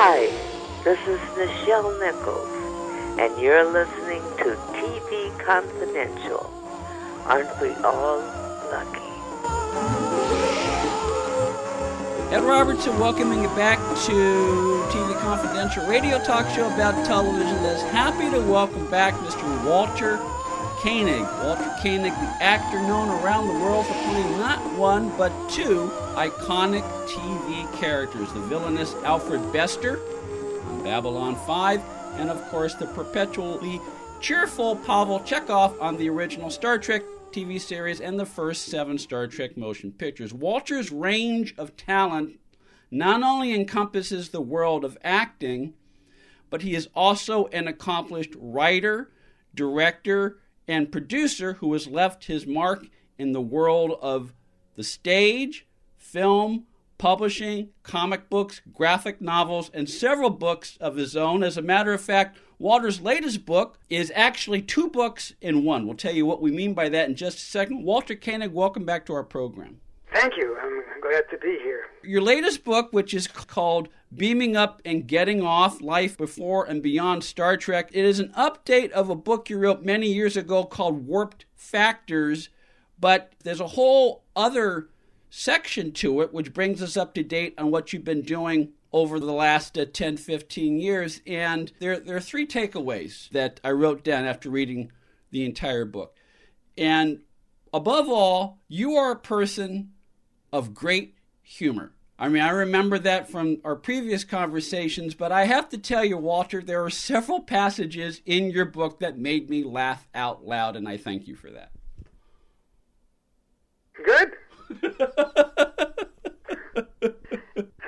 Hi, this is Nichelle Nichols, and you're listening to TV Confidential. Aren't we all lucky? Ed Robertson welcoming you back to TV Confidential radio talk show about television. Is happy to welcome back Mr. Walter Koenig. Walter Koenig, the actor known around the world for playing not one but two iconic TV characters the villainous Alfred Bester on Babylon 5, and of course the perpetually cheerful Pavel Chekov on the original Star Trek TV series and the first seven Star Trek motion pictures. Walter's range of talent not only encompasses the world of acting, but he is also an accomplished writer, director, and producer who has left his mark in the world of the stage, film, publishing, comic books, graphic novels, and several books of his own. As a matter of fact, Walter's latest book is actually two books in one. We'll tell you what we mean by that in just a second. Walter Koenig, welcome back to our program. Thank you. I'm glad to be here. Your latest book, which is called Beaming Up and Getting Off Life Before and Beyond Star Trek, it is an update of a book you wrote many years ago called Warped Factors, but there's a whole other section to it which brings us up to date on what you've been doing over the last uh, 10, 15 years. And there, there are three takeaways that I wrote down after reading the entire book. And above all, you are a person of great humor. I mean, I remember that from our previous conversations, but I have to tell you, Walter, there are several passages in your book that made me laugh out loud, and I thank you for that. Good.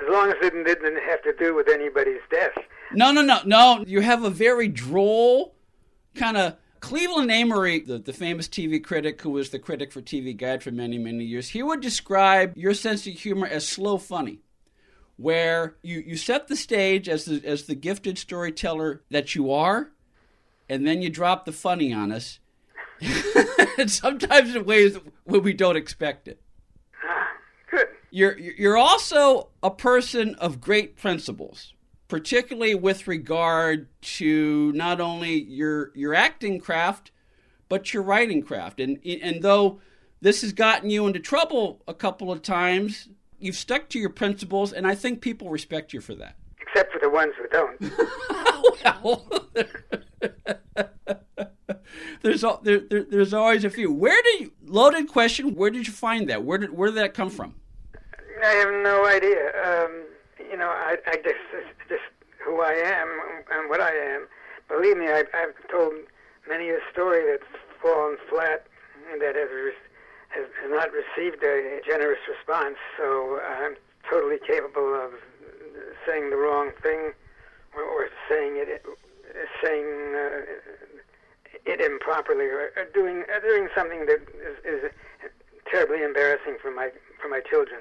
as long as it didn't have to do with anybody's death. No, no, no, no. You have a very droll kind of Cleveland Amory, the, the famous TV critic who was the critic for TV Guide for many, many years, he would describe your sense of humor as slow funny, where you, you set the stage as the, as the gifted storyteller that you are, and then you drop the funny on us, and sometimes in ways where we don't expect it. Good. You're, you're also a person of great principles particularly with regard to not only your your acting craft but your writing craft. And and though this has gotten you into trouble a couple of times you've stuck to your principles and I think people respect you for that. Except for the ones who don't. Well there's there, there, there's always a few. Where did you loaded question where did you find that? Where did where did that come from? I have no idea. Um you know, I, I just, just who I am and what I am. Believe me, I've, I've told many a story that's fallen flat and that has, has, has not received a, generous response. So I'm totally capable of saying the wrong thing or, or saying it, saying uh, it improperly, or, or doing uh, doing something that is, is terribly embarrassing for my for my children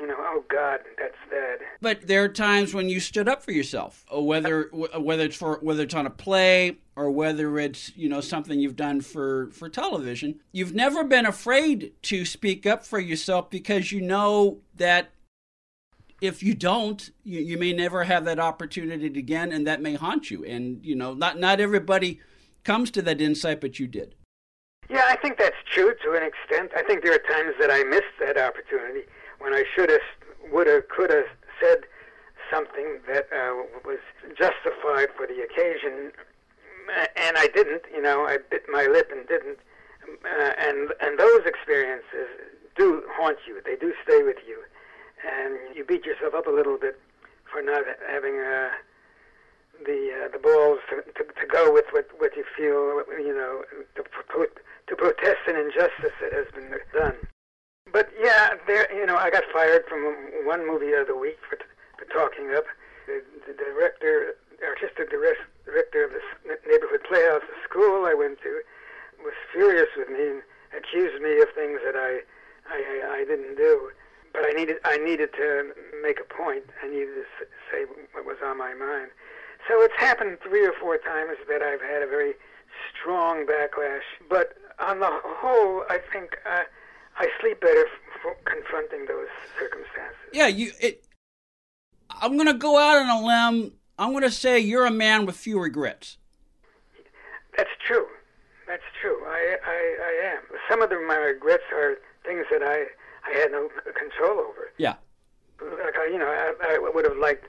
you know, oh God, that's bad. But there are times when you stood up for yourself, uh, whether uh, whether it's for whether it's on a play or whether it's you know something you've done for for television. You've never been afraid to speak up for yourself because you know that if you don't, you, you may never have that opportunity again, and that may haunt you. And you know, not not everybody comes to that insight, but you did. Yeah, I think that's true to an extent. I think there are times that I missed that opportunity when I should have, would have, could have said something that uh, was justified for the occasion, and I didn't. You know, I bit my lip and didn't. Uh, and and those experiences do haunt you. They do stay with you, and you beat yourself up a little bit for not having uh, the uh, the balls to, to, to go with what what you feel. You know, to, to protest an injustice that has been done. But yeah, there. You know, I got fired from one movie of the week for, for talking up. The, the director, artistic director of the neighborhood playhouse, the school I went to, was furious with me and accused me of things that I, I, I didn't do. But I needed, I needed to make a point. I needed to say what was on my mind. So it's happened three or four times that I've had a very strong backlash. But on the whole, I think. Uh, I sleep better f- confronting those circumstances. Yeah, you. It, I'm going to go out on a limb. I'm going to say you're a man with few regrets. That's true. That's true. I, I, I am. Some of them, my regrets are things that I, I had no control over. Yeah. Like, I, you know, I, I would have liked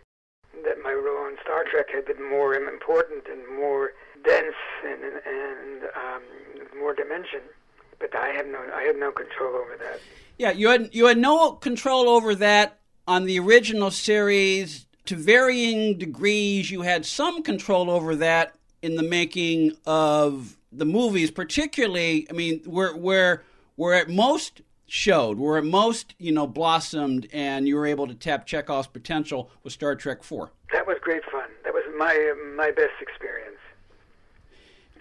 that my role in Star Trek had been more important and more dense and, and, and um, more dimension. But I have no, I had no control over that. Yeah, you had you had no control over that on the original series. To varying degrees, you had some control over that in the making of the movies, particularly. I mean, where where where at most showed, where it most you know blossomed, and you were able to tap Chekov's potential was Star Trek Four. That was great fun. That was my my best experience.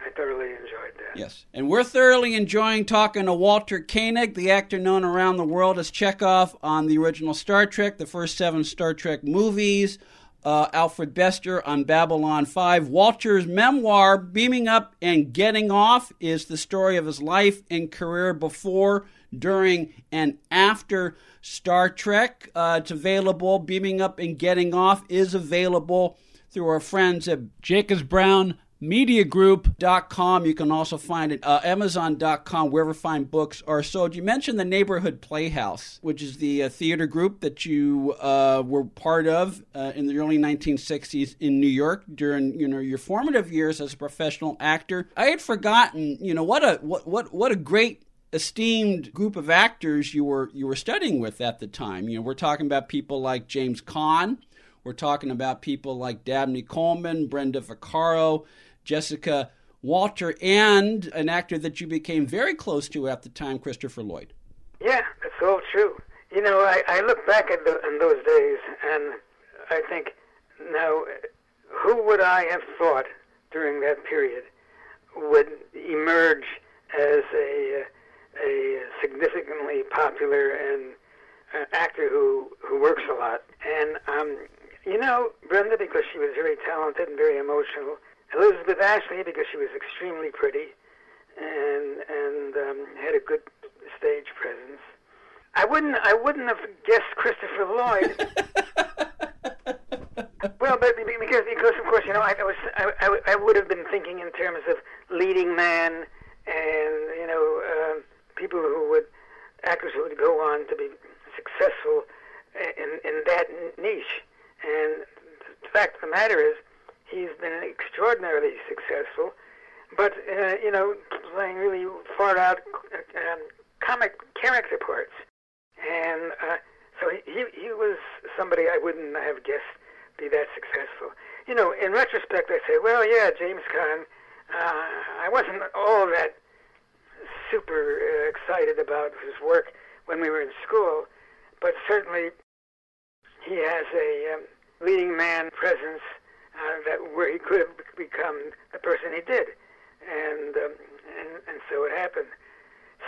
I thoroughly enjoyed that. Yes, and we're thoroughly enjoying talking to Walter Koenig, the actor known around the world as Chekov on the original Star Trek, the first seven Star Trek movies. Uh, Alfred Bester on Babylon 5. Walter's memoir, Beaming Up and Getting Off, is the story of his life and career before, during, and after Star Trek. Uh, it's available. Beaming Up and Getting Off is available through our friends at Jacobs Brown mediagroup.com. You can also find it uh, amazon.com, wherever fine books are sold. You mentioned the Neighborhood Playhouse, which is the uh, theater group that you uh, were part of uh, in the early 1960s in New York during you know your formative years as a professional actor. I had forgotten, you know, what a what what what a great esteemed group of actors you were you were studying with at the time. You know, we're talking about people like James Caan. We're talking about people like Dabney Coleman, Brenda Vaccaro, Jessica Walter, and an actor that you became very close to at the time, Christopher Lloyd. Yeah, that's all true. You know, I, I look back at the, those days and I think, now, who would I have thought during that period would emerge as a, a significantly popular and uh, actor who, who works a lot? And, um, you know, Brenda, because she was very talented and very emotional, Elizabeth Ashley because she was extremely pretty and and um, had a good stage presence. I wouldn't I wouldn't have guessed Christopher Lloyd. well, but because because of course you know I, I was I, I, I would have been thinking in terms of leading man and you know uh, people who would actors who would go on to be successful in in that niche. And the fact of the matter is He's been extraordinarily successful, but uh, you know, playing really far out um, comic character parts, and uh, so he he was somebody I wouldn't have guessed be that successful. You know, in retrospect, I say, well, yeah, James Caan. Uh, I wasn't all that super uh, excited about his work when we were in school, but certainly he has a um, leading man presence uh, where he could have become the person he did, and um, and and so it happened.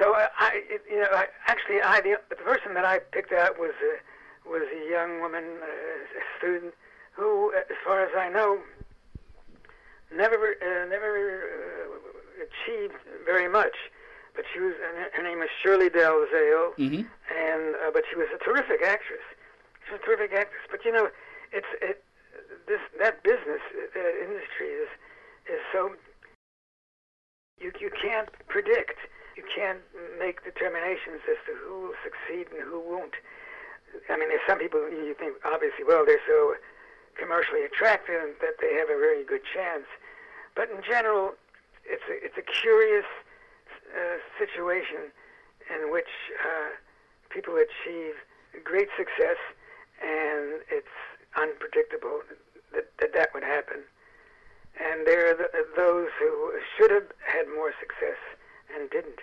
So uh, I, it, you know, I, actually, I the, the person that I picked out was a, was a young woman, uh, a student, who, as far as I know, never uh, never uh, achieved very much. But she was her name is Shirley Dalziel, mm-hmm. and uh, but she was a terrific actress. She was a terrific actress. But you know, it's it, this that business, that industry is is so you you can't predict. You can't make determinations as to who will succeed and who won't. I mean, there's some people you think obviously, well, they're so commercially attractive that they have a very good chance. But in general, it's a, it's a curious uh, situation in which uh, people achieve great success, and it's unpredictable that that, that would happen. And there are the, those who should have had more success and didn't.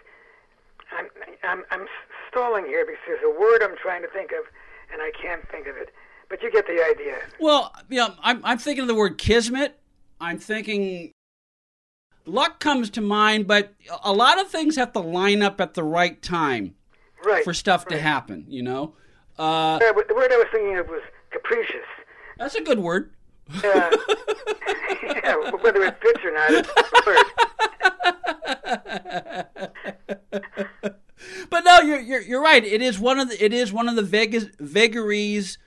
I'm, I'm, I'm stalling here because there's a word I'm trying to think of, and I can't think of it. But you get the idea. Well, know, I'm, I'm thinking of the word kismet. I'm thinking luck comes to mind, but a lot of things have to line up at the right time right, for stuff right. to happen, you know? Uh, yeah, the word I was thinking of was capricious. That's a good word. Yeah. yeah, whether it fits or not, it's but no, you're, you're you're right. It is one of the it is one of the vega- vagaries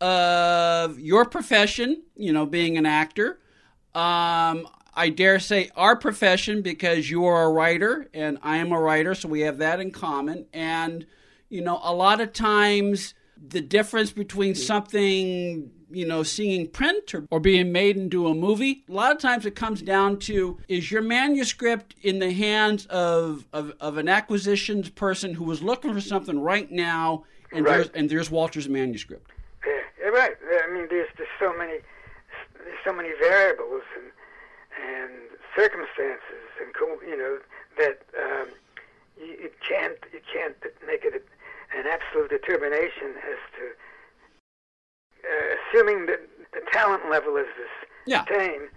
of your profession, you know, being an actor. Um, I dare say our profession because you are a writer and I am a writer, so we have that in common. And, you know, a lot of times the difference between something you know seeing print or, or being made into a movie a lot of times it comes down to is your manuscript in the hands of of, of an acquisitions person who was looking for something right now and Right. there's and there's walter's manuscript Yeah, yeah, right. Eh, I mean, there's just so many, there's so many variables and and circumstances and you know that um, you, you can't you can't make it an absolute determination as to uh, assuming that the talent level is the Yeah. same.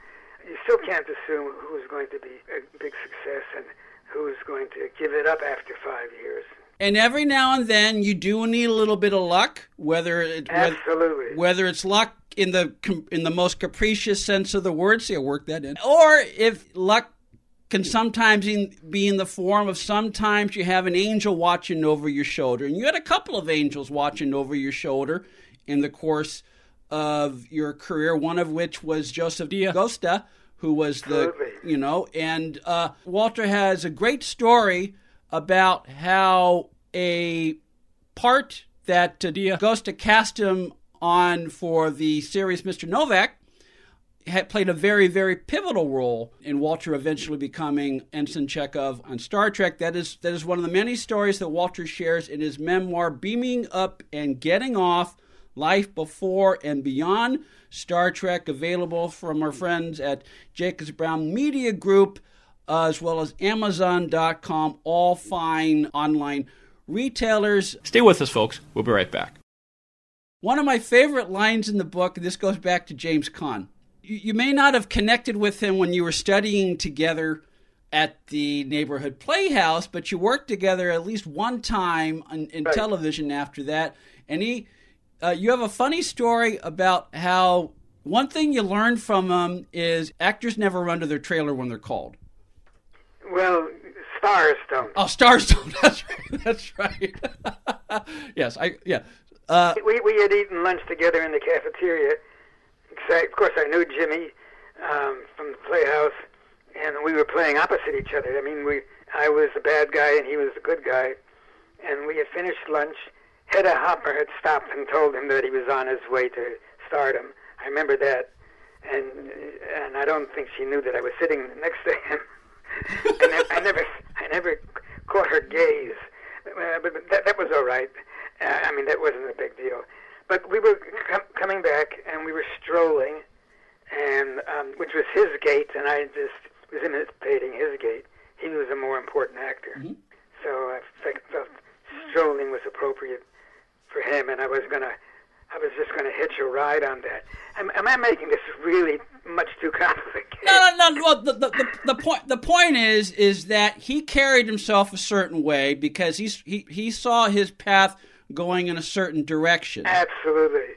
You still can't assume who's going to be a big success and who's going to give it up after five years. and every now and then you do need a little bit of luck whether it whether, Absolutely. whether it's luck in the in the most capricious sense of the word, see, I work that in, or if luck can sometimes in, be in the form of sometimes you have an angel watching over your shoulder, and you had a couple of angels watching over your shoulder in the course of your career. One of which was Joseph D'Agosta, who was the Absolutely. you know, and uh, Walter has a great story about how a part that uh, D'Agosta cast him on for the series Mr. Novak had played a very, very pivotal role in Walter eventually becoming Ensign Chekov on Star Trek. That is that is one of the many stories that Walter shares in his memoir, Beaming Up and Getting Off: Life Before and Beyond Star Trek, available from our friends at Jacobs Brown Media Group, uh, as well as Amazon.com, all fine online retailers. Stay with us, folks. We'll be right back. One of my favorite lines in the book, and this goes back to James Caan. You, you may not have connected with him when you were studying together at the neighborhood playhouse, but you worked together at least one time in, in Right. television after that. And he, uh, you have a funny story about how one thing you learned from them is actors never run to their trailer when they're called. Well, stars don't. Oh, stars don't. That's right. That's right. yes, I yeah. Uh, We we had eaten lunch together in the cafeteria. Of course, I knew Jimmy um, from the Playhouse, and we were playing opposite each other. I mean, we I was the bad guy and he was the good guy, and we had finished lunch. Hedda Hopper had stopped and told him that he was on his way to stardom. I remember that, and and I don't think she knew that I was sitting next to him. I, never, I never I never caught her gaze, uh, but, but that, that was all right. Uh, I mean, that wasn't a big deal. But we were com- coming back, and we were strolling, and um, which was his gait, and I just was imitating his gait. He was a more important actor, so I felt strolling was appropriate for him, and I was gonna, I was just gonna hitch a ride on that. Am, am I making this really much too complicated? No, no, no. Well, the, the, the, the point the point is is that he carried himself a certain way because he's, he he saw his path going in a certain direction. Absolutely,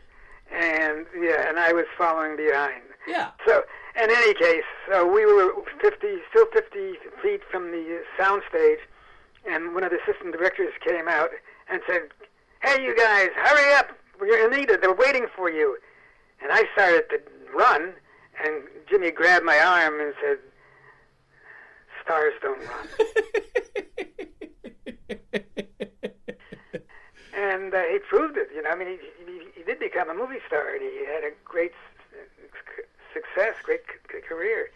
and yeah, and I was following behind. Yeah. So, in any case, so we were 50, still 50 feet from the sound stage, and one of the assistant directors came out and said, "Hey, you guys, hurry up! We're needed. They're waiting for you." And I started to run, and Jimmy grabbed my arm and said, "Stars don't run." and uh, he proved it. You know, I mean, he, he, he did become a movie star, and he had a great success, great career.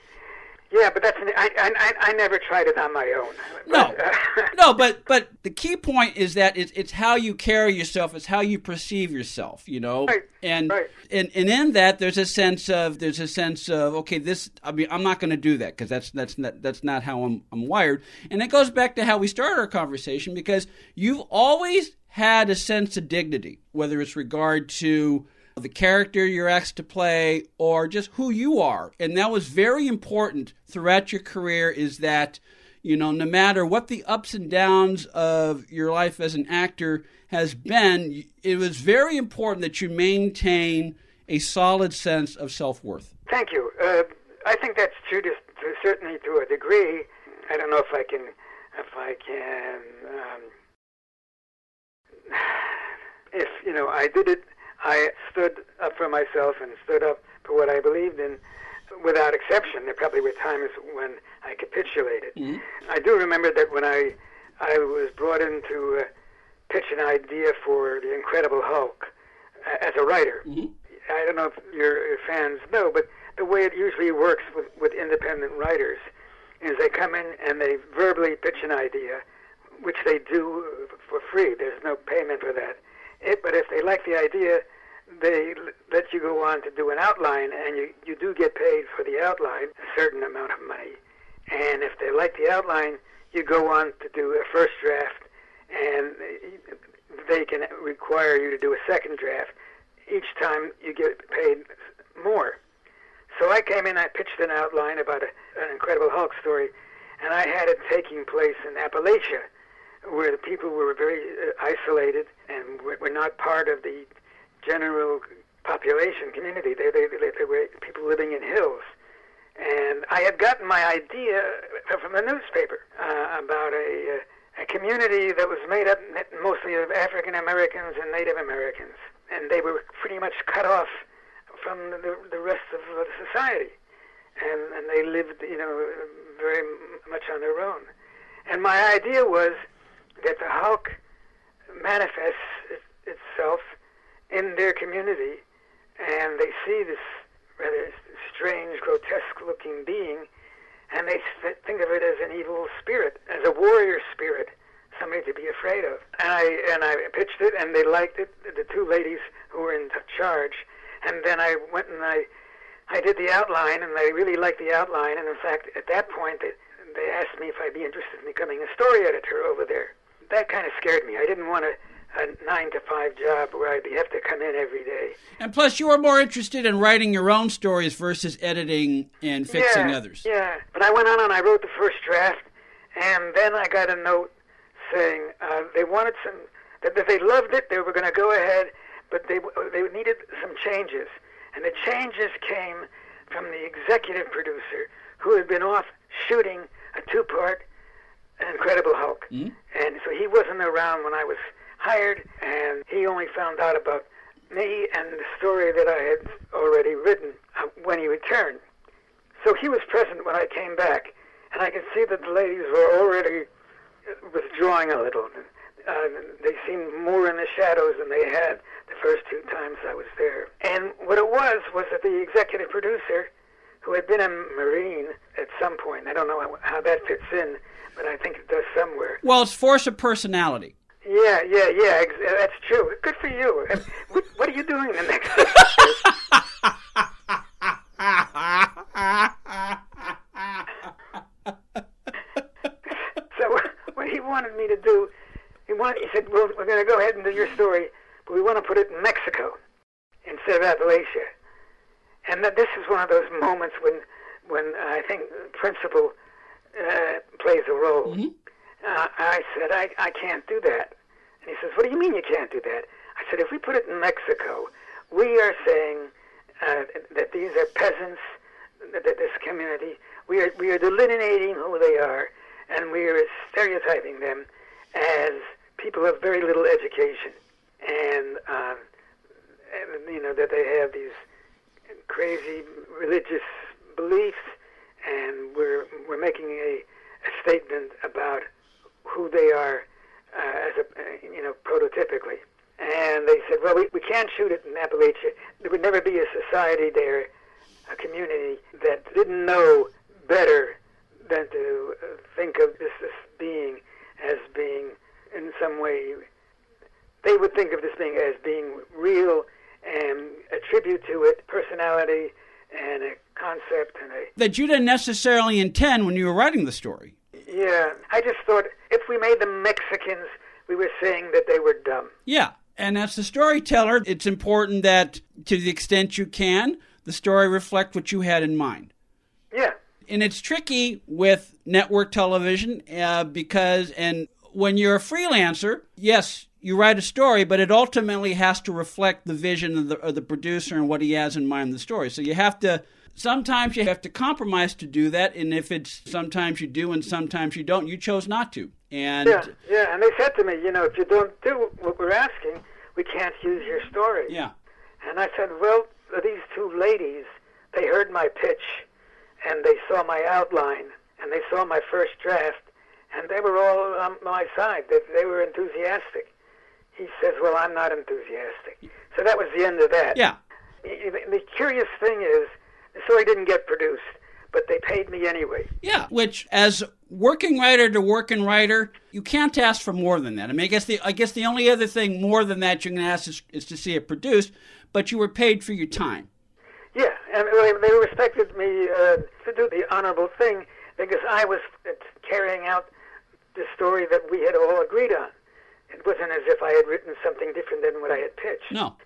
Yeah, but that's I, I I never tried it on my own. No, But, uh, no, but but the key point is that it's it's how you carry yourself, it's how you perceive yourself, you know, Right, and right. and and in that there's a sense of there's a sense of okay, this I mean I'm not going to do that because that's that's not that's not how I'm I'm wired, and it goes back to how we started our conversation because you've always had a sense of dignity, whether it's regard to the character you're asked to play or just who you are. And that was very important throughout your career is that, you know, no matter what the ups and downs of your life as an actor has been, it was very important that you maintain a solid sense of self worth. Thank you. Uh, I think that's true to, to certainly to a degree. I don't know if I can, if I can, um, if you know, I did it I stood up for myself and stood up for what I believed in without exception. There probably were times when I capitulated. Mhm. I do remember that when I I was brought in to uh, pitch an idea for the Incredible Hulk uh, as a writer. Mhm. I don't know if your your fans know, but the way it usually works with, with independent writers is they come in and they verbally pitch an idea, which they do for free. There's no payment for that. It, but if they like the idea, they let you go on to do an outline, and you, you do get paid for the outline, a certain amount of money. And if they like the outline, you go on to do a first draft, and they can require you to do a second draft. Each time you get paid more. So I came in, I pitched an outline about a, an Incredible Hulk story, and I had it taking place in Appalachia, where the people were very uh, isolated and were, were not part of the general population community. They, they, they, they were people living in hills. And I had gotten my idea from the newspaper uh, about a, uh, a community that was made up mostly of African Americans and Native Americans. And they were pretty much cut off from the, the rest of society. And, and they lived, you know, very much on their own. And my idea was that the Hulk manifests itself in their community, and they see this rather strange, grotesque-looking being, and they think of it as an evil spirit, as a warrior spirit, somebody to be afraid of. And I and I pitched it, and they liked it. The two ladies who were in charge, and then I went and I I did the outline, and they really liked the outline. And in fact, at that point, they, they asked me if I'd be interested in becoming a story editor over there. That kind of scared me. I didn't want a, a nine to five job where I'd have to come in every day. And plus, you were more interested in writing your own stories versus editing and fixing yeah, others. Yeah, but I went on and I wrote the first draft, and then I got a note saying uh, they wanted some that, that they loved it. They were going to go ahead, but they they needed some changes, and the changes came from the executive producer who had been off shooting a two-part Incredible Hulk, Mhm. and so he wasn't around when I was hired, and he only found out about me and the story that I had already written uh, when he returned. So he was present when I came back, and I could see that the ladies were already withdrawing a little. Uh, they seemed more in the shadows than they had the first two times I was there. And what it was was that the executive producer, who had been a Marine at some point, I don't know how, how that fits in, but I think it does somewhere. Well, it's force of personality. Yeah, yeah, yeah, ex- that's true. Good for you. What, what are you doing the next? So what he wanted me to do, he wanted, he said, well, we're going to go ahead and do your story, but we want to put it in Mexico instead of Appalachia. And that this is one of those moments when, when I think principle uh, plays a role. Mhm. Uh, I said, I, I can't do that. And he says, what do you mean you can't do that? I said, if we put it in Mexico, we are saying uh, that these are peasants, that this community, we are, we are delineating who they are, and we are stereotyping them as people of very little education, and, uh, and you know that they have these crazy religious beliefs, and we're we're making a, a statement about who they are uh, as a uh, you know prototypically. And they said, well, we, we can't shoot it in Appalachia. There would never be a society there, a community that didn't know better than to uh, think of this, this being as being in some way. They would think of this being as being real and attribute to it personality and a concept and a That you didn't necessarily intend when you were writing the story. Yeah. I just thought if we made them Mexicans, we were saying that they were dumb. Yeah. And as the storyteller, it's important that to the extent you can, the story reflect what you had in mind. Yeah, and it's tricky with network television uh, because and when you're a freelancer yes you write a story but it ultimately has to reflect the vision of the, of the producer and what he has in mind in the story so you have to sometimes you have to compromise to do that and if it's sometimes you do and sometimes you don't you chose not to and yeah, yeah. And they said to me, you know, if you don't do what we're asking, we can't use your story. yeah And I said, well, these two ladies, they heard my pitch, and they saw my outline, and they saw my first draft, and they were all on my side. They, they were enthusiastic. He says, well, I'm not enthusiastic. So that was the end of that. Yeah. The, the curious thing is, the story didn't get produced, but they paid me anyway. Yeah, which as working writer to working writer, you can't ask for more than that. I mean, I guess the I guess the only other thing more than that you can ask is, is to see it produced, but you were paid for your time. Yeah, and they, they respected me uh, to do the honorable thing because I was carrying out the story that we had all agreed on. It wasn't as if I had written something different than what I had pitched. No.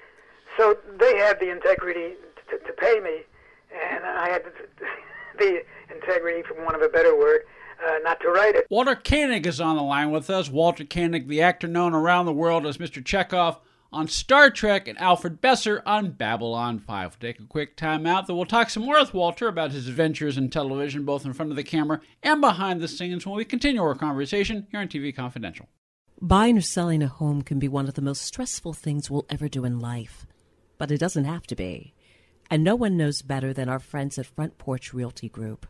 So they had the integrity to, to pay me, and I had the integrity, for want of a better word, uh, not to write it. Walter Koenig is on the line with us. Walter Koenig, the actor known around the world as Mr. Chekov on Star Trek, and Alfred Bester on Babylon 5. We'll take a quick time out, then we'll talk some more with Walter about his adventures in television, both in front of the camera and behind the scenes, when we continue our conversation here on TV Confidential. Buying or selling a home can be one of the most stressful things we'll ever do in life, but it doesn't have to be. And no one knows better than our friends at Front Porch Realty Group.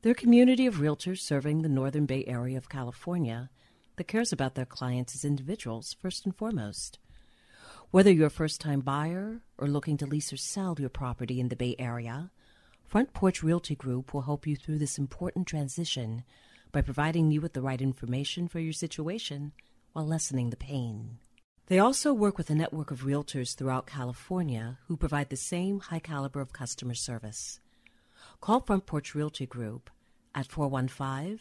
They're a community of realtors serving the Northern Bay Area of California that cares about their clients as individuals first and foremost. Whether you're a first time buyer or looking to lease or sell your property in the Bay Area, Front Porch Realty Group will help you through this important transition by providing you with the right information for your situation while lessening the pain. They also work with a network of realtors throughout California who provide the same high caliber of customer service. Call Front Porch Realty Group at 415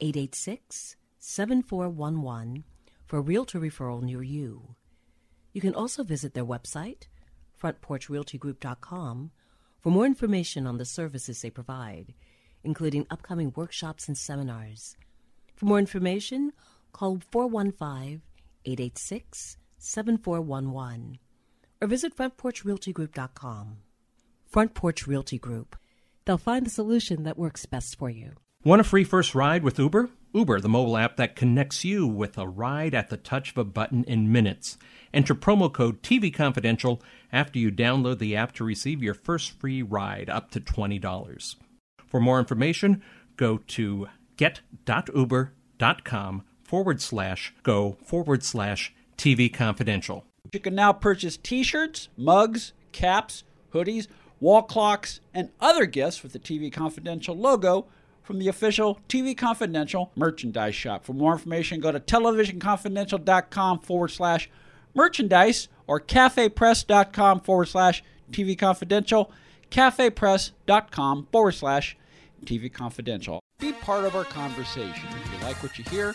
886 7411 for a realtor referral near you. You can also visit their website, frontporchrealtygroup.com, for more information on the services they provide, including upcoming workshops and seminars. For more information, call 415 886 7411 or visit frontporchrealtygroup.com. Front Porch Realty Group. They'll find the solution that works best for you. Want a free first ride with Uber? Uber, the mobile app that connects you with a ride at the touch of a button in minutes. Enter promo code TV Confidential after you download the app to receive your first free ride up to $20. For more information, go to get.uber.com forward slash go forward slash TV Confidential. You can now purchase t shirts, mugs, caps, hoodies, wall clocks, and other gifts with the TV Confidential logo from the official TV Confidential merchandise shop. For more information, go to televisionconfidential.com forward slash merchandise or cafepress.com forward slash TV Confidential, cafepress.com forward slash TV Confidential. Be part of our conversation. If you like what you hear,